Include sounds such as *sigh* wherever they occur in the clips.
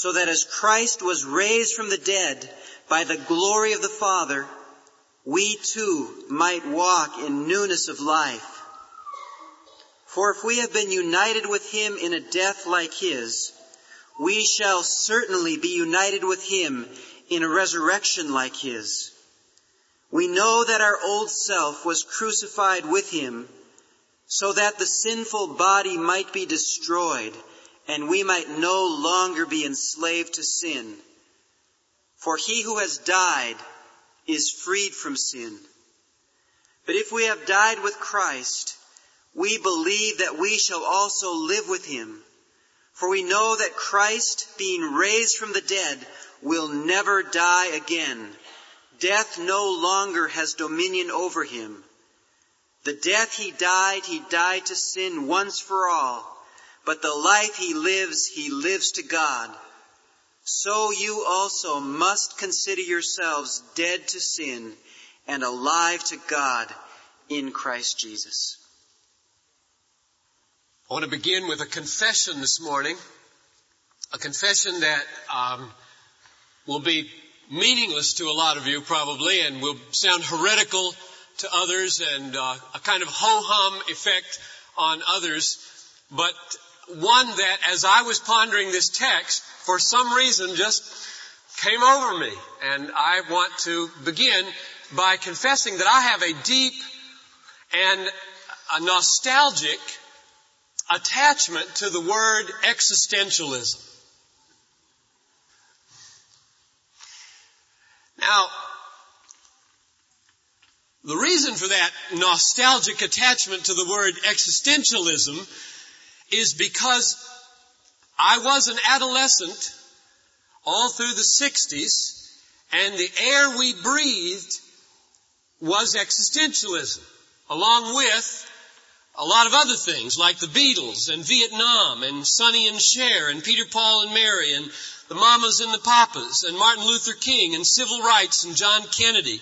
so that as Christ was raised from the dead by the glory of the Father, we too might walk in newness of life. For if we have been united with him in a death like his, we shall certainly be united with him in a resurrection like his. We know that our old self was crucified with him so that the sinful body might be destroyed and we might no longer be enslaved to sin. For he who has died is freed from sin. But if we have died with Christ, we believe that we shall also live with him. For we know that Christ, being raised from the dead, will never die again. Death no longer has dominion over him. The death he died, he died to sin once for all. But the life he lives, he lives to God. So you also must consider yourselves dead to sin and alive to God in Christ Jesus. I want to begin with a confession this morning. A confession that um, will be meaningless to a lot of you probably and will sound heretical to others and uh, a kind of ho-hum effect on others. But one that as I was pondering this text, for some reason just came over me. And I want to begin by confessing that I have a deep and a nostalgic attachment to the word existentialism. Now, the reason for that nostalgic attachment to the word existentialism is because I was an adolescent all through the 60s and the air we breathed was existentialism along with a lot of other things like the Beatles and Vietnam and Sonny and Cher and Peter, Paul and Mary and the Mamas and the Papas and Martin Luther King and civil rights and John Kennedy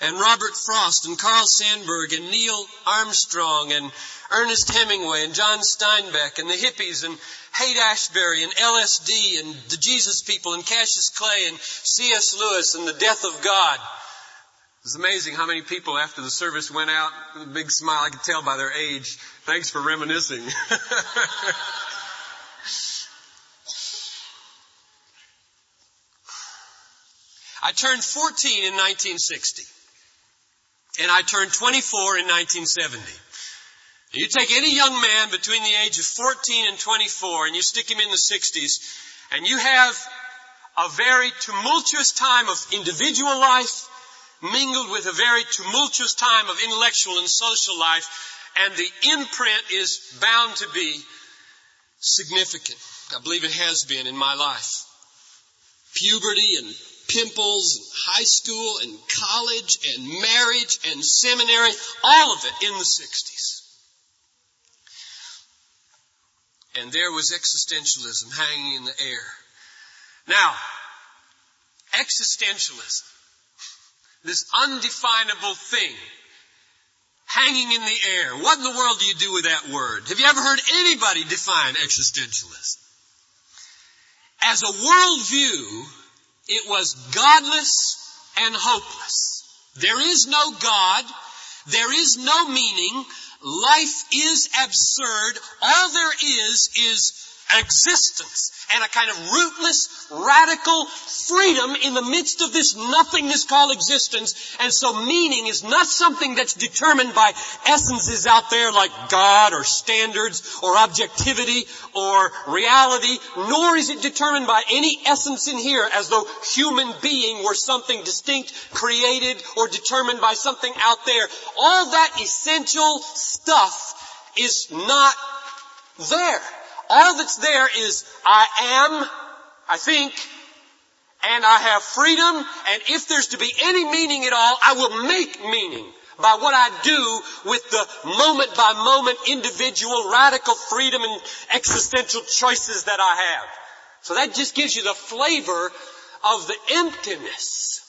and Robert Frost and Carl Sandburg and Neil Armstrong and Ernest Hemingway and John Steinbeck and the hippies and Haight-Ashbury and LSD and the Jesus people and Cassius Clay and C.S. Lewis and the death of God. It was amazing how many people after the service went out with a big smile. I could tell by their age. Thanks for reminiscing. *laughs* I turned 14 in 1960 and I turned 24 in 1970. You take any young man between the age of 14 and 24 and you stick him in the 60s and you have a very tumultuous time of individual life mingled with a very tumultuous time of intellectual and social life and the imprint is bound to be significant. I believe it has been in my life. Puberty and pimples, and high school and college and marriage and seminary, all of it in the 60s. And there was existentialism hanging in the air. Now, existentialism, this undefinable thing hanging in the air. What in the world do you do with that word? Have you ever heard anybody define existentialism? As a worldview, it was godless and hopeless. There is no God. There is no meaning. Life is absurd. All there is is existence and a kind of rootless, radical freedom in the midst of this nothingness called existence. And so meaning is not something that's determined by essences out there like God or standards or objectivity or reality, nor is it determined by any essence in here as though human being were something distinct, created, or determined by something out there. All that essential stuff is not there. All that's there is I am, I think, and I have freedom, and if there's to be any meaning at all, I will make meaning by what I do with the moment by moment individual radical freedom and existential choices that I have. So that just gives you the flavor of the emptiness.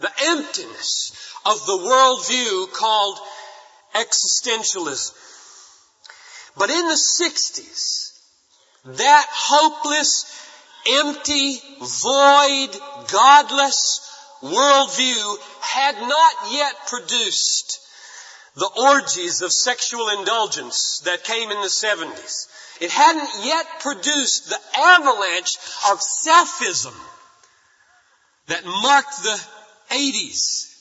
The emptiness of the worldview called existentialism. But in the 60s, that hopeless, empty, void, godless worldview had not yet produced the orgies of sexual indulgence that came in the 70s. It hadn't yet produced the avalanche of selfism that marked the 80s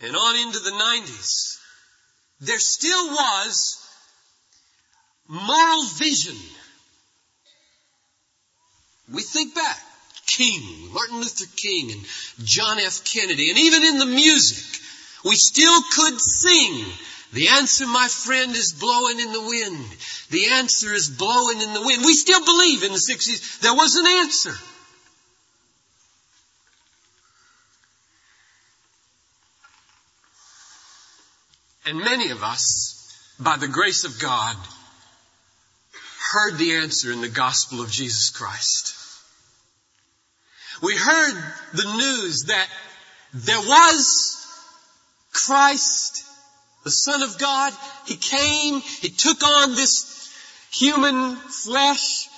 and on into the 90s. There still was moral vision. We think back. King, Martin Luther King and John F. Kennedy, and even in the music, we still could sing. The answer, my friend, is blowing in the wind. The answer is blowing in the wind. We still believe in the 60s there was an answer. And many of us, by the grace of God, heard the answer in the gospel of Jesus Christ. We heard the news that there was Christ, the Son of God. He came, He took on this human flesh.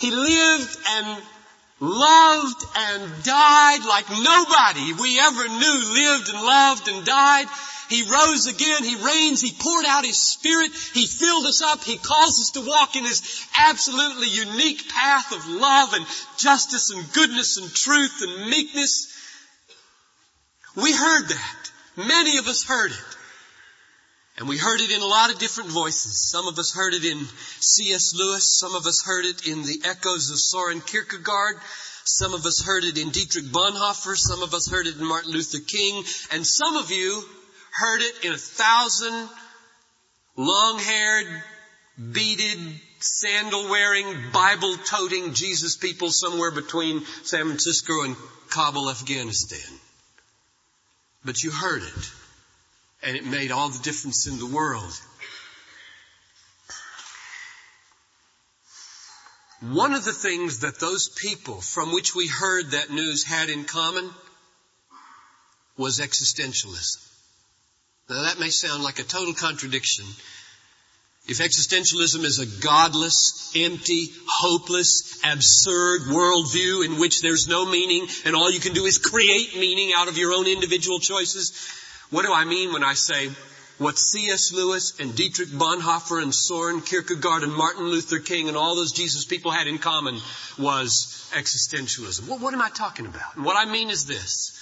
He lived and loved and died like nobody we ever knew lived and loved and died. He rose again. He reigns. He poured out His Spirit. He filled us up. He calls us to walk in His absolutely unique path of love and justice and goodness and truth and meekness. We heard that. Many of us heard it. And we heard it in a lot of different voices. Some of us heard it in C.S. Lewis. Some of us heard it in the echoes of Soren Kierkegaard. Some of us heard it in Dietrich Bonhoeffer. Some of us heard it in Martin Luther King. And some of you heard it in a thousand long-haired, beaded, sandal-wearing, Bible-toting Jesus people somewhere between San Francisco and Kabul, Afghanistan. But you heard it, and it made all the difference in the world. One of the things that those people from which we heard that news had in common was existentialism. Now that may sound like a total contradiction. If existentialism is a godless, empty, hopeless, absurd worldview in which there's no meaning and all you can do is create meaning out of your own individual choices, what do I mean when I say what C.S. Lewis and Dietrich Bonhoeffer and Soren Kierkegaard and Martin Luther King and all those Jesus people had in common was existentialism? Well, what am I talking about? What I mean is this.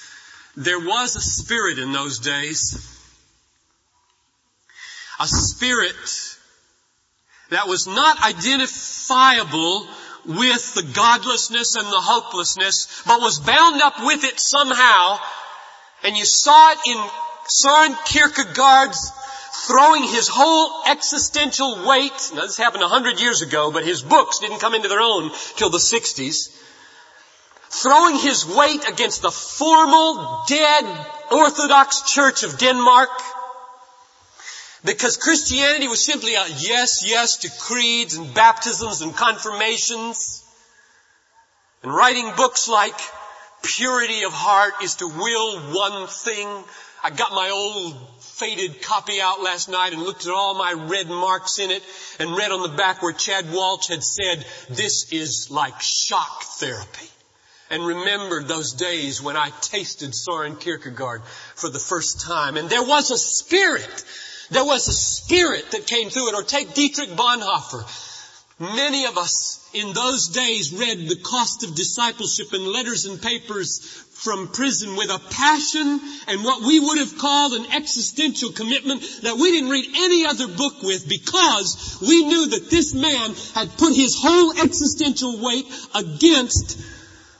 There was a spirit in those days a spirit that was not identifiable with the godlessness and the hopelessness, but was bound up with it somehow. And you saw it in Soren Kierkegaard's throwing his whole existential weight. Now this happened a hundred years ago, but his books didn't come into their own till the 60s. Throwing his weight against the formal, dead, Orthodox Church of Denmark because Christianity was simply a yes, yes to creeds and baptisms and confirmations. And writing books like Purity of Heart is to will one thing. I got my old faded copy out last night and looked at all my red marks in it and read on the back where Chad Walsh had said, this is like shock therapy. And remembered those days when I tasted Soren Kierkegaard for the first time. And there was a spirit there was a spirit that came through it. Or take Dietrich Bonhoeffer. Many of us in those days read The Cost of Discipleship in letters and papers from prison with a passion and what we would have called an existential commitment that we didn't read any other book with because we knew that this man had put his whole existential weight against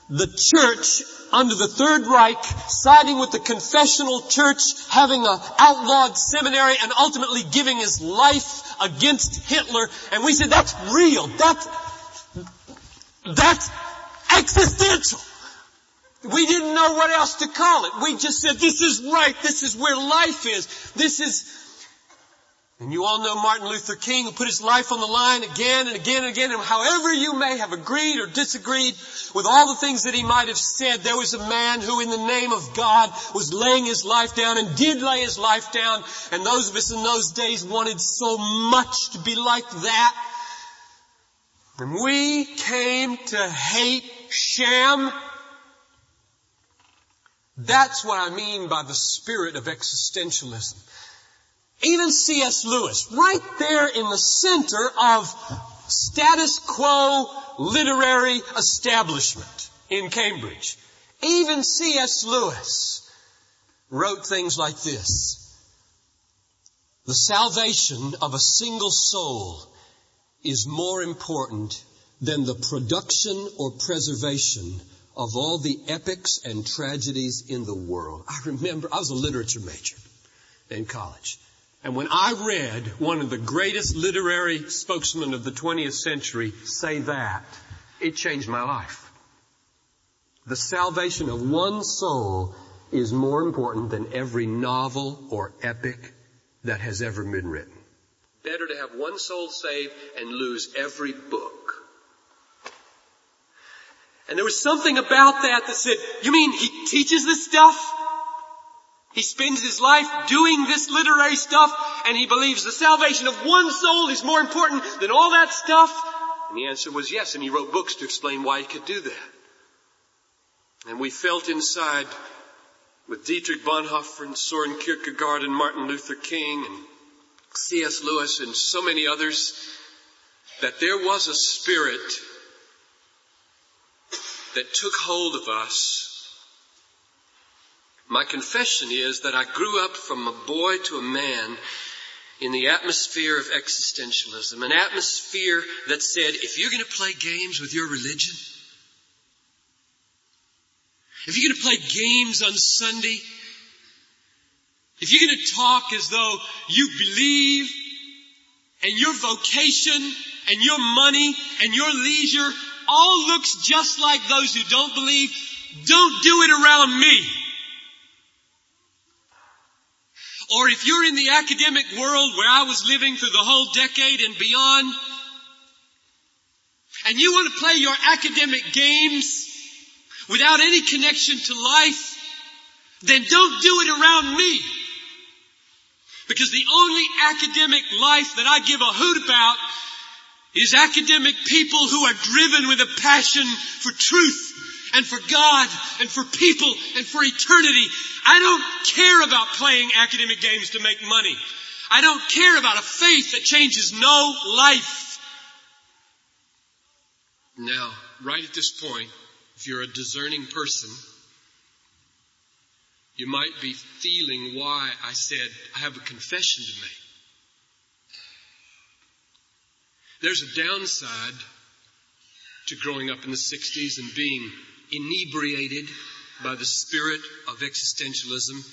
the church under the Third Reich, siding with the confessional church, having an outlawed seminary, and ultimately giving his life against Hitler. And we said, that's real. That's, that's existential. We didn't know what else to call it. We just said, this is right. This is where life is. This is, and you all know Martin Luther King who put his life on the line again and again and again. And however you may have agreed or disagreed with all the things that he might have said, there was a man who in the name of God was laying his life down and did lay his life down. And those of us in those days wanted so much to be like that. And we came to hate sham that's what I mean by the spirit of existentialism. Even C.S. Lewis, right there in the center of status quo literary establishment in Cambridge, even C.S. Lewis wrote things like this. The salvation of a single soul is more important than the production or preservation of all the epics and tragedies in the world. I remember, I was a literature major in college. And when I read one of the greatest literary spokesmen of the 20th century say that, it changed my life. The salvation of one soul is more important than every novel or epic that has ever been written. Better to have one soul saved and lose every book and there was something about that that said, you mean he teaches this stuff? He spends his life doing this literary stuff and he believes the salvation of one soul is more important than all that stuff? And the answer was yes, and he wrote books to explain why he could do that. And we felt inside with Dietrich Bonhoeffer and Soren Kierkegaard and Martin Luther King and C.S. Lewis and so many others that there was a spirit that took hold of us. My confession is that I grew up from a boy to a man in the atmosphere of existentialism, an atmosphere that said, if you're going to play games with your religion, if you're going to play games on Sunday, if you're going to talk as though you believe and your vocation and your money and your leisure all looks just like those who don't believe, don't do it around me. Or if you're in the academic world where I was living through the whole decade and beyond, and you want to play your academic games without any connection to life, then don't do it around me. Because the only academic life that I give a hoot about is academic people who are driven with a passion for truth and for God and for people and for eternity. I don't care about playing academic games to make money. I don't care about a faith that changes no life. Now, right at this point, if you're a discerning person, you might be feeling why I said I have a confession to make. There's a downside to growing up in the 60s and being inebriated by the spirit of existentialism.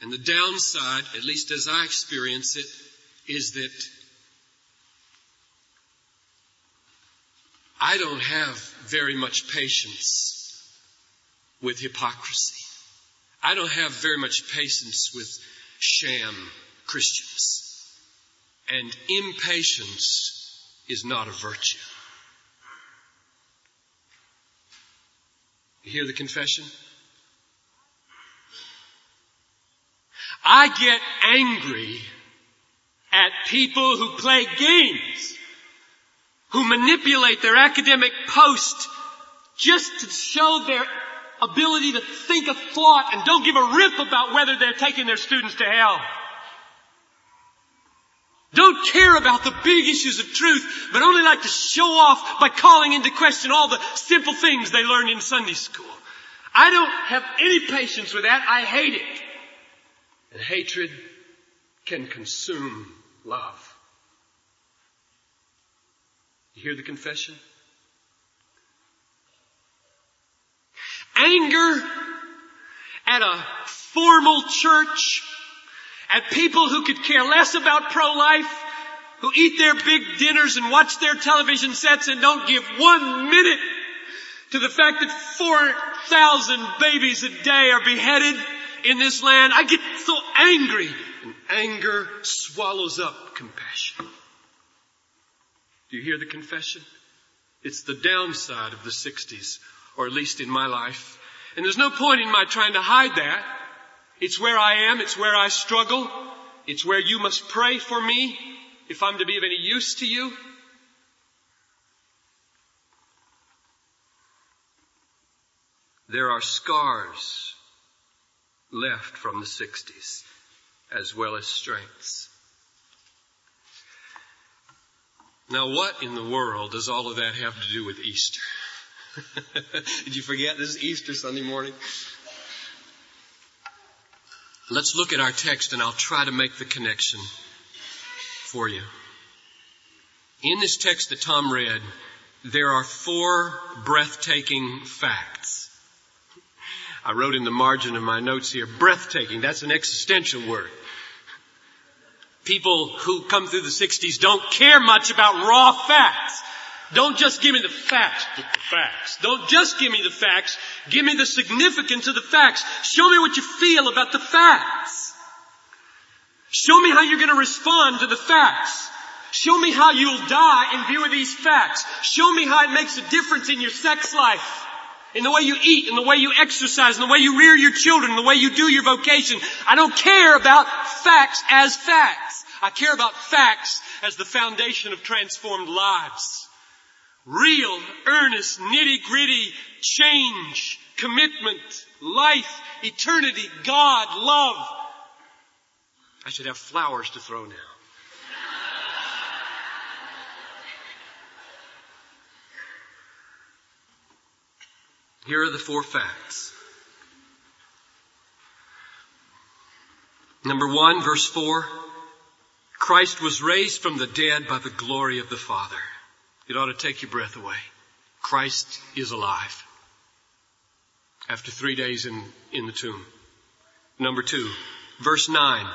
And the downside, at least as I experience it, is that I don't have very much patience with hypocrisy. I don't have very much patience with sham Christians. And impatience is not a virtue. You hear the confession? I get angry at people who play games, who manipulate their academic post just to show their ability to think a thought and don't give a rip about whether they're taking their students to hell. Don't care about the big issues of truth, but only like to show off by calling into question all the simple things they learned in Sunday school. I don't have any patience with that. I hate it. And hatred can consume love. You hear the confession? Anger at a formal church at people who could care less about pro-life, who eat their big dinners and watch their television sets and don't give one minute to the fact that 4,000 babies a day are beheaded in this land, I get so angry. And anger swallows up compassion. Do you hear the confession? It's the downside of the 60s, or at least in my life. And there's no point in my trying to hide that. It's where I am. It's where I struggle. It's where you must pray for me if I'm to be of any use to you. There are scars left from the 60s as well as strengths. Now what in the world does all of that have to do with Easter? *laughs* Did you forget this is Easter Sunday morning? Let's look at our text and I'll try to make the connection for you. In this text that Tom read, there are four breathtaking facts. I wrote in the margin of my notes here, breathtaking. That's an existential word. People who come through the 60s don't care much about raw facts. Don't just give me the facts, the facts. Don't just give me the facts. Give me the significance of the facts. Show me what you feel about the facts. Show me how you're going to respond to the facts. Show me how you'll die in view of these facts. Show me how it makes a difference in your sex life in the way you eat, in the way you exercise, in the way you rear your children, in the way you do your vocation. I don't care about facts as facts. I care about facts as the foundation of transformed lives. Real, earnest, nitty gritty change, commitment, life, eternity, God, love. I should have flowers to throw now. Here are the four facts. Number one, verse four, Christ was raised from the dead by the glory of the Father. It ought to take your breath away. Christ is alive. After three days in, in the tomb. Number two, verse nine,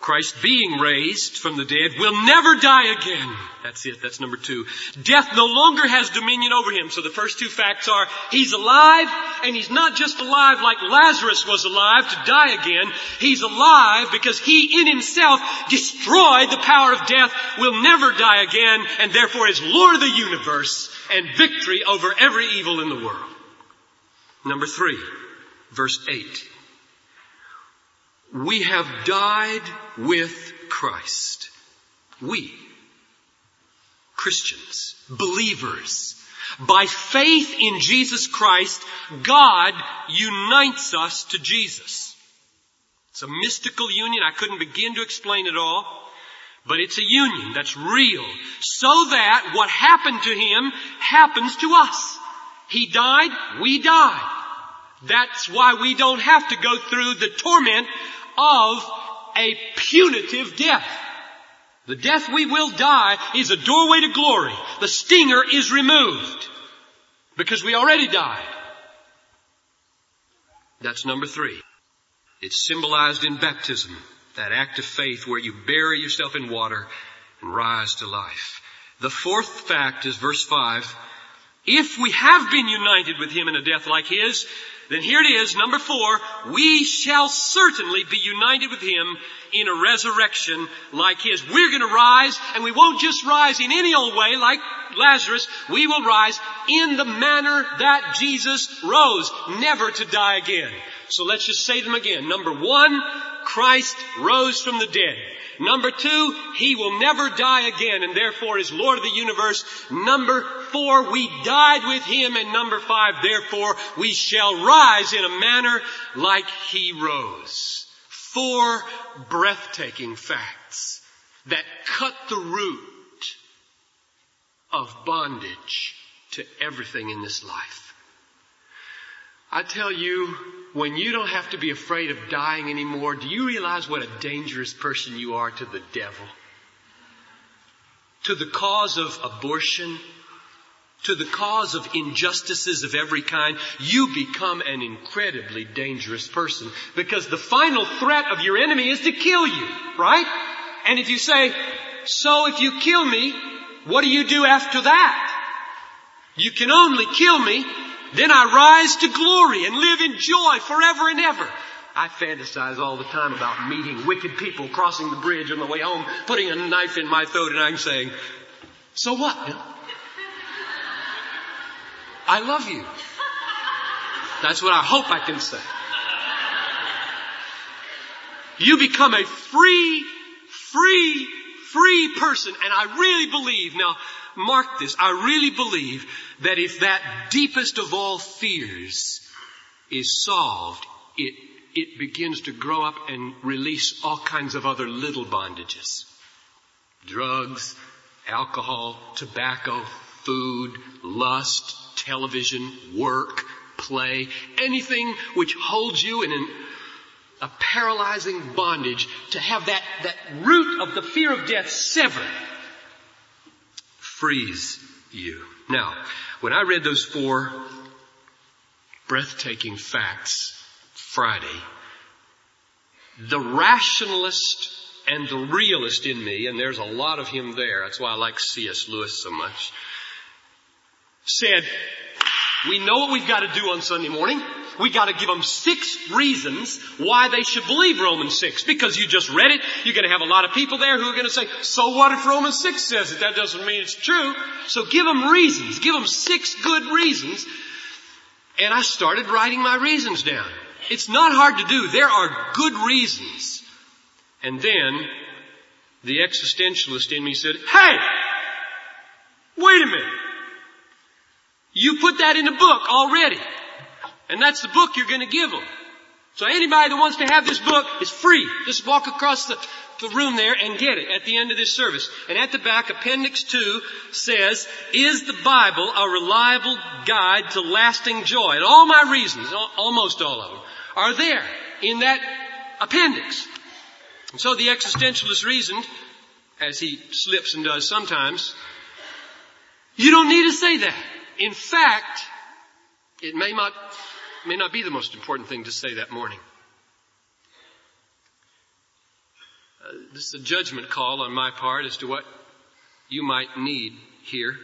Christ being raised from the dead will never die again. That's it. That's number two. Death no longer has dominion over him. So the first two facts are he's alive and he's not just alive like Lazarus was alive to die again. He's alive because he in himself destroyed the power of death, will never die again, and therefore is Lord of the universe and victory over every evil in the world. Number three, verse eight we have died with Christ. We, Christians, believers, by faith in Jesus Christ, God unites us to Jesus. It's a mystical union. I couldn't begin to explain it all. But it's a union that's real. So that what happened to him happens to us. He died, we died. That's why we don't have to go through the torment of a punitive death. The death we will die is a doorway to glory. The stinger is removed because we already died. That's number three. It's symbolized in baptism, that act of faith where you bury yourself in water and rise to life. The fourth fact is verse five. If we have been united with him in a death like his, then here it is, number four, we shall certainly be united with him in a resurrection like his. We're gonna rise, and we won't just rise in any old way like Lazarus. We will rise in the manner that Jesus rose, never to die again. So let's just say them again. Number one, Christ rose from the dead. Number two, He will never die again and therefore is Lord of the universe. Number four, we died with Him. And number five, therefore we shall rise in a manner like He rose. Four breathtaking facts that cut the root of bondage to everything in this life. I tell you, when you don't have to be afraid of dying anymore, do you realize what a dangerous person you are to the devil? To the cause of abortion, to the cause of injustices of every kind, you become an incredibly dangerous person because the final threat of your enemy is to kill you, right? And if you say, so if you kill me, what do you do after that? You can only kill me, then I rise to glory and live in joy forever and ever. I fantasize all the time about meeting wicked people crossing the bridge on the way home, putting a knife in my throat, and I'm saying, so what? I love you. That's what I hope I can say. You become a free, free, free person. And I really believe, now mark this, I really believe that if that deepest of all fears is solved, it, it begins to grow up and release all kinds of other little bondages. Drugs, alcohol, tobacco, food, lust, television, work, play, anything which holds you in an, a paralyzing bondage, to have that, that root of the fear of death severed frees you. Now, when I read those four breathtaking facts Friday, the rationalist and the realist in me, and there's a lot of him there, that's why I like C.S. Lewis so much, said, we know what we've got to do on Sunday morning. We got to give them six reasons why they should believe Romans 6. Because you just read it, you're going to have a lot of people there who are going to say, so what if Romans 6 says it? That doesn't mean it's true. So give them reasons. Give them six good reasons. And I started writing my reasons down. It's not hard to do. There are good reasons. And then the existentialist in me said, hey, wait a minute. You put that in the book already. And that's the book you're going to give them. So anybody that wants to have this book is free. Just walk across the, the room there and get it at the end of this service. And at the back, Appendix 2 says, is the Bible a reliable guide to lasting joy? And all my reasons, almost all of them, are there in that appendix. And so the existentialist reasoned, as he slips and does sometimes, you don't need to say that. In fact, it may not, may not be the most important thing to say that morning. Uh, this is a judgment call on my part as to what you might need here.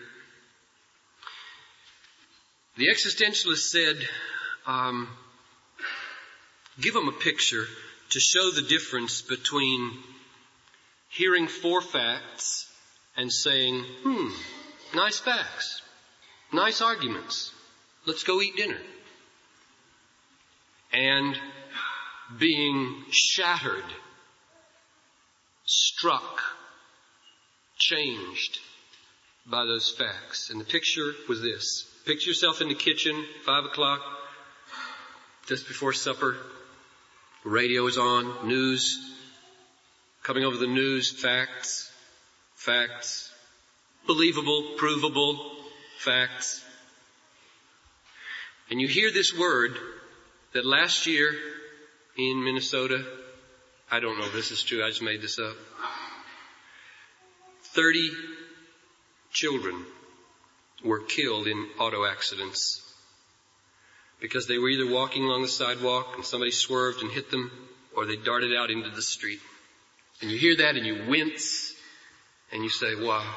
The existentialist said, um, give them a picture to show the difference between hearing four facts and saying, hmm, nice facts. Nice arguments. Let's go eat dinner. And being shattered, struck, changed by those facts. And the picture was this. Picture yourself in the kitchen, five o'clock, just before supper. The radio is on, news, coming over the news, facts, facts, believable, provable, facts. And you hear this word that last year in Minnesota, I don't know if this is true, I just made this up. 30 children were killed in auto accidents because they were either walking along the sidewalk and somebody swerved and hit them or they darted out into the street. And you hear that and you wince and you say, wow,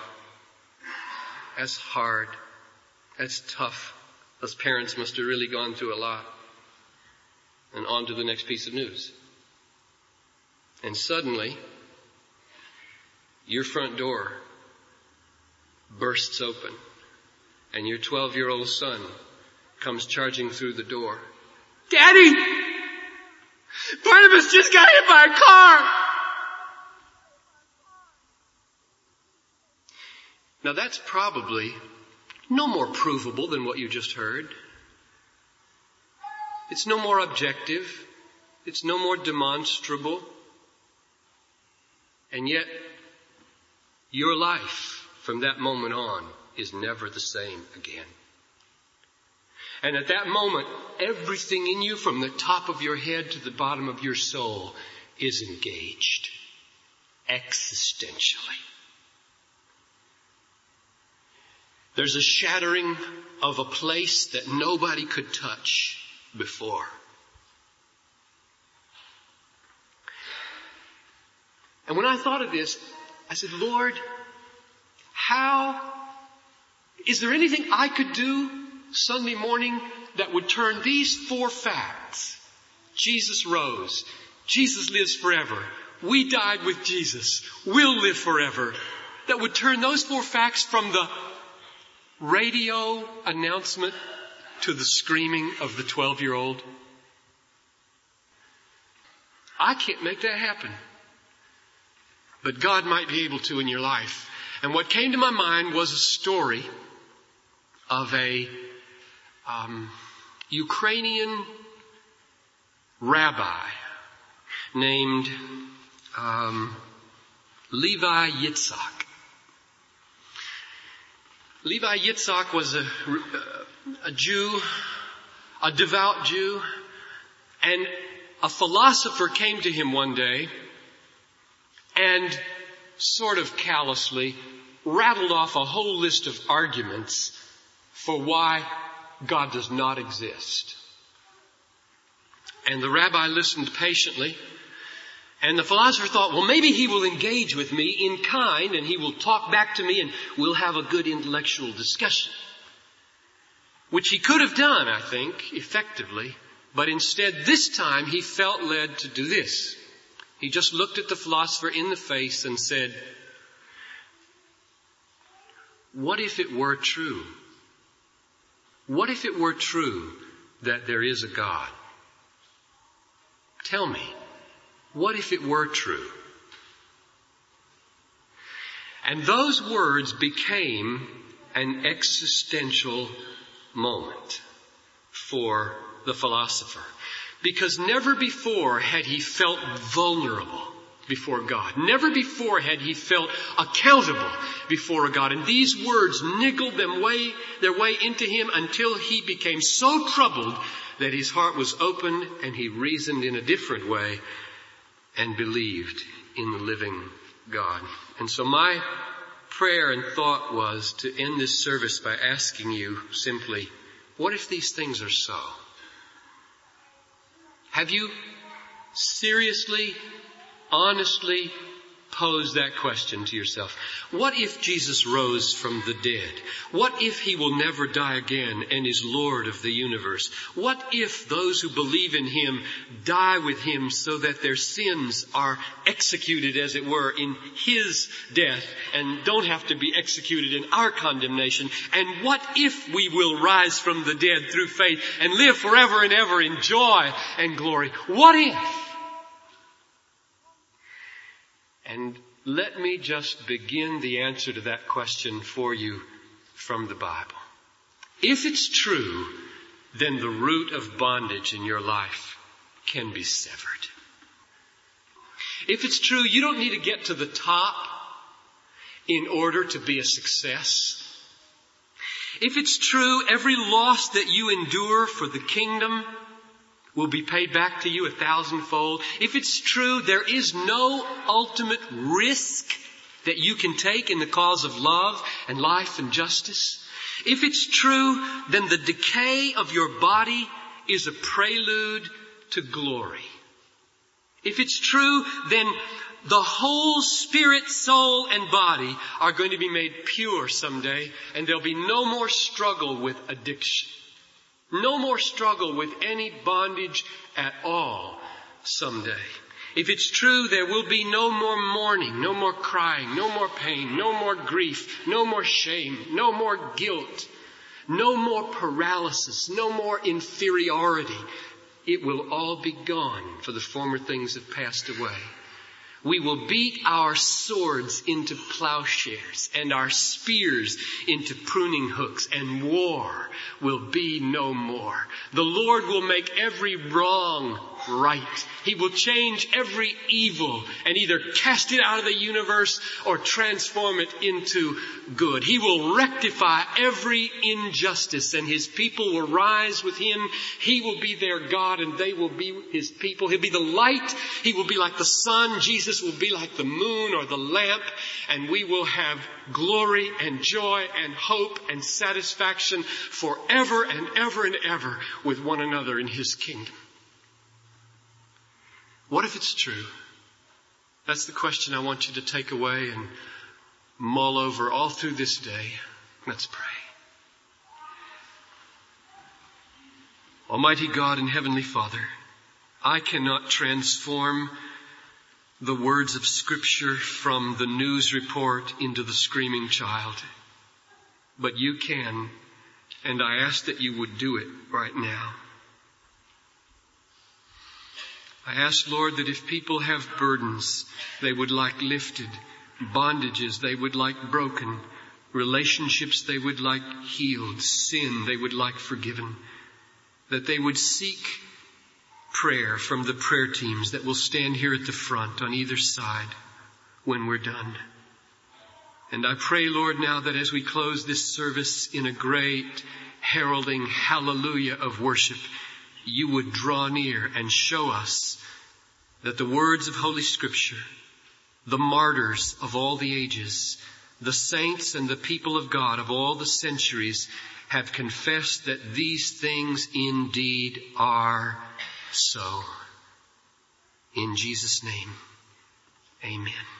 that's hard. That's tough. Those parents must have really gone through a lot. And on to the next piece of news. And suddenly, your front door bursts open and your 12 year old son comes charging through the door. Daddy! Barnabas just got hit by a car! Now that's probably no more provable than what you just heard. It's no more objective. It's no more demonstrable. And yet, your life from that moment on is never the same again. And at that moment, everything in you from the top of your head to the bottom of your soul is engaged existentially. There's a shattering of a place that nobody could touch before. And when I thought of this, I said, Lord, how Is there anything I could do Sunday morning that would turn these four facts? Jesus rose. Jesus lives forever. We died with Jesus. We'll live forever. That would turn those four facts from the radio announcement to the screaming of the 12 year old. I can't make that happen. But God might be able to in your life. And what came to my mind was a story of a um, Ukrainian rabbi named um, Levi Yitzhak. Levi Yitzhak was a, a Jew, a devout Jew, and a philosopher came to him one day and sort of callously rattled off a whole list of arguments for why God does not exist. And the rabbi listened patiently. And the philosopher thought, well, maybe he will engage with me in kind and he will talk back to me and we'll have a good intellectual discussion. Which he could have done, I think, effectively. But instead, this time he felt led to do this. He just looked at the philosopher in the face and said, what if it were true? What if it were true that there is a God? Tell me, what if it were true? And those words became an existential moment for the philosopher. Because never before had he felt vulnerable before God. Never before had he felt accountable before God. And these words niggled them way, their way into him until he became so troubled that his heart was open and he reasoned in a different way and believed in the living God. And so my prayer and thought was to end this service by asking you simply, what if these things are so? Have you seriously, honestly pose that question to yourself. What if Jesus rose from the dead? What if he will never die again and is Lord of the universe? What if those who believe in him die with him so that their sins are executed, as it were, in his death and don't have to be executed in our condemnation? And what if we will rise from the dead through faith and live forever and ever in joy and glory? What if? And let me just begin the answer to that question for you from the Bible. If it's true, then the root of bondage in your life can be severed. If it's true, you don't need to get to the top in order to be a success. If it's true, every loss that you endure for the kingdom will be paid back to you a thousandfold. If it's true, there is no ultimate risk that you can take in the cause of love and life and justice. If it's true, then the decay of your body is a prelude to glory. If it's true, then the whole spirit, soul, and body are going to be made pure someday, and there'll be no more struggle with addiction. No more struggle with any bondage at all someday. If it's true, there will be no more mourning, no more crying, no more pain, no more grief, no more shame, no more guilt, no more paralysis, no more inferiority. It will all be gone, for the former things have passed away. We will beat our swords into plowshares and our spears into pruning hooks and war will be no more. The Lord will make every wrong right. He will change every evil and either cast it out of the universe or transform it into good. He will rectify every injustice and his people will rise with him. He will be their God and they will be his people. He'll be the light. He will be like the sun. Jesus will be like the moon or the lamp and we will have glory and joy and hope and satisfaction forever and ever and ever with one another in his kingdom. What if it's true? That's the question I want you to take away and mull over all through this day. Let's pray. Almighty God and Heavenly Father, I cannot transform the words of scripture from the news report into the screaming child, but you can, and I ask that you would do it right now. I ask, Lord, that if people have burdens they would like lifted, bondages they would like broken, relationships they would like healed, sin they would like forgiven, that they would seek prayer from the prayer teams that will stand here at the front on either side when we're done. And I pray, Lord, now that as we close this service in a great heralding hallelujah of worship, you would draw near and show us that the words of Holy Scripture, the martyrs of all the ages, the saints and the people of God of all the centuries have confessed that these things indeed are so. In Jesus' name, amen.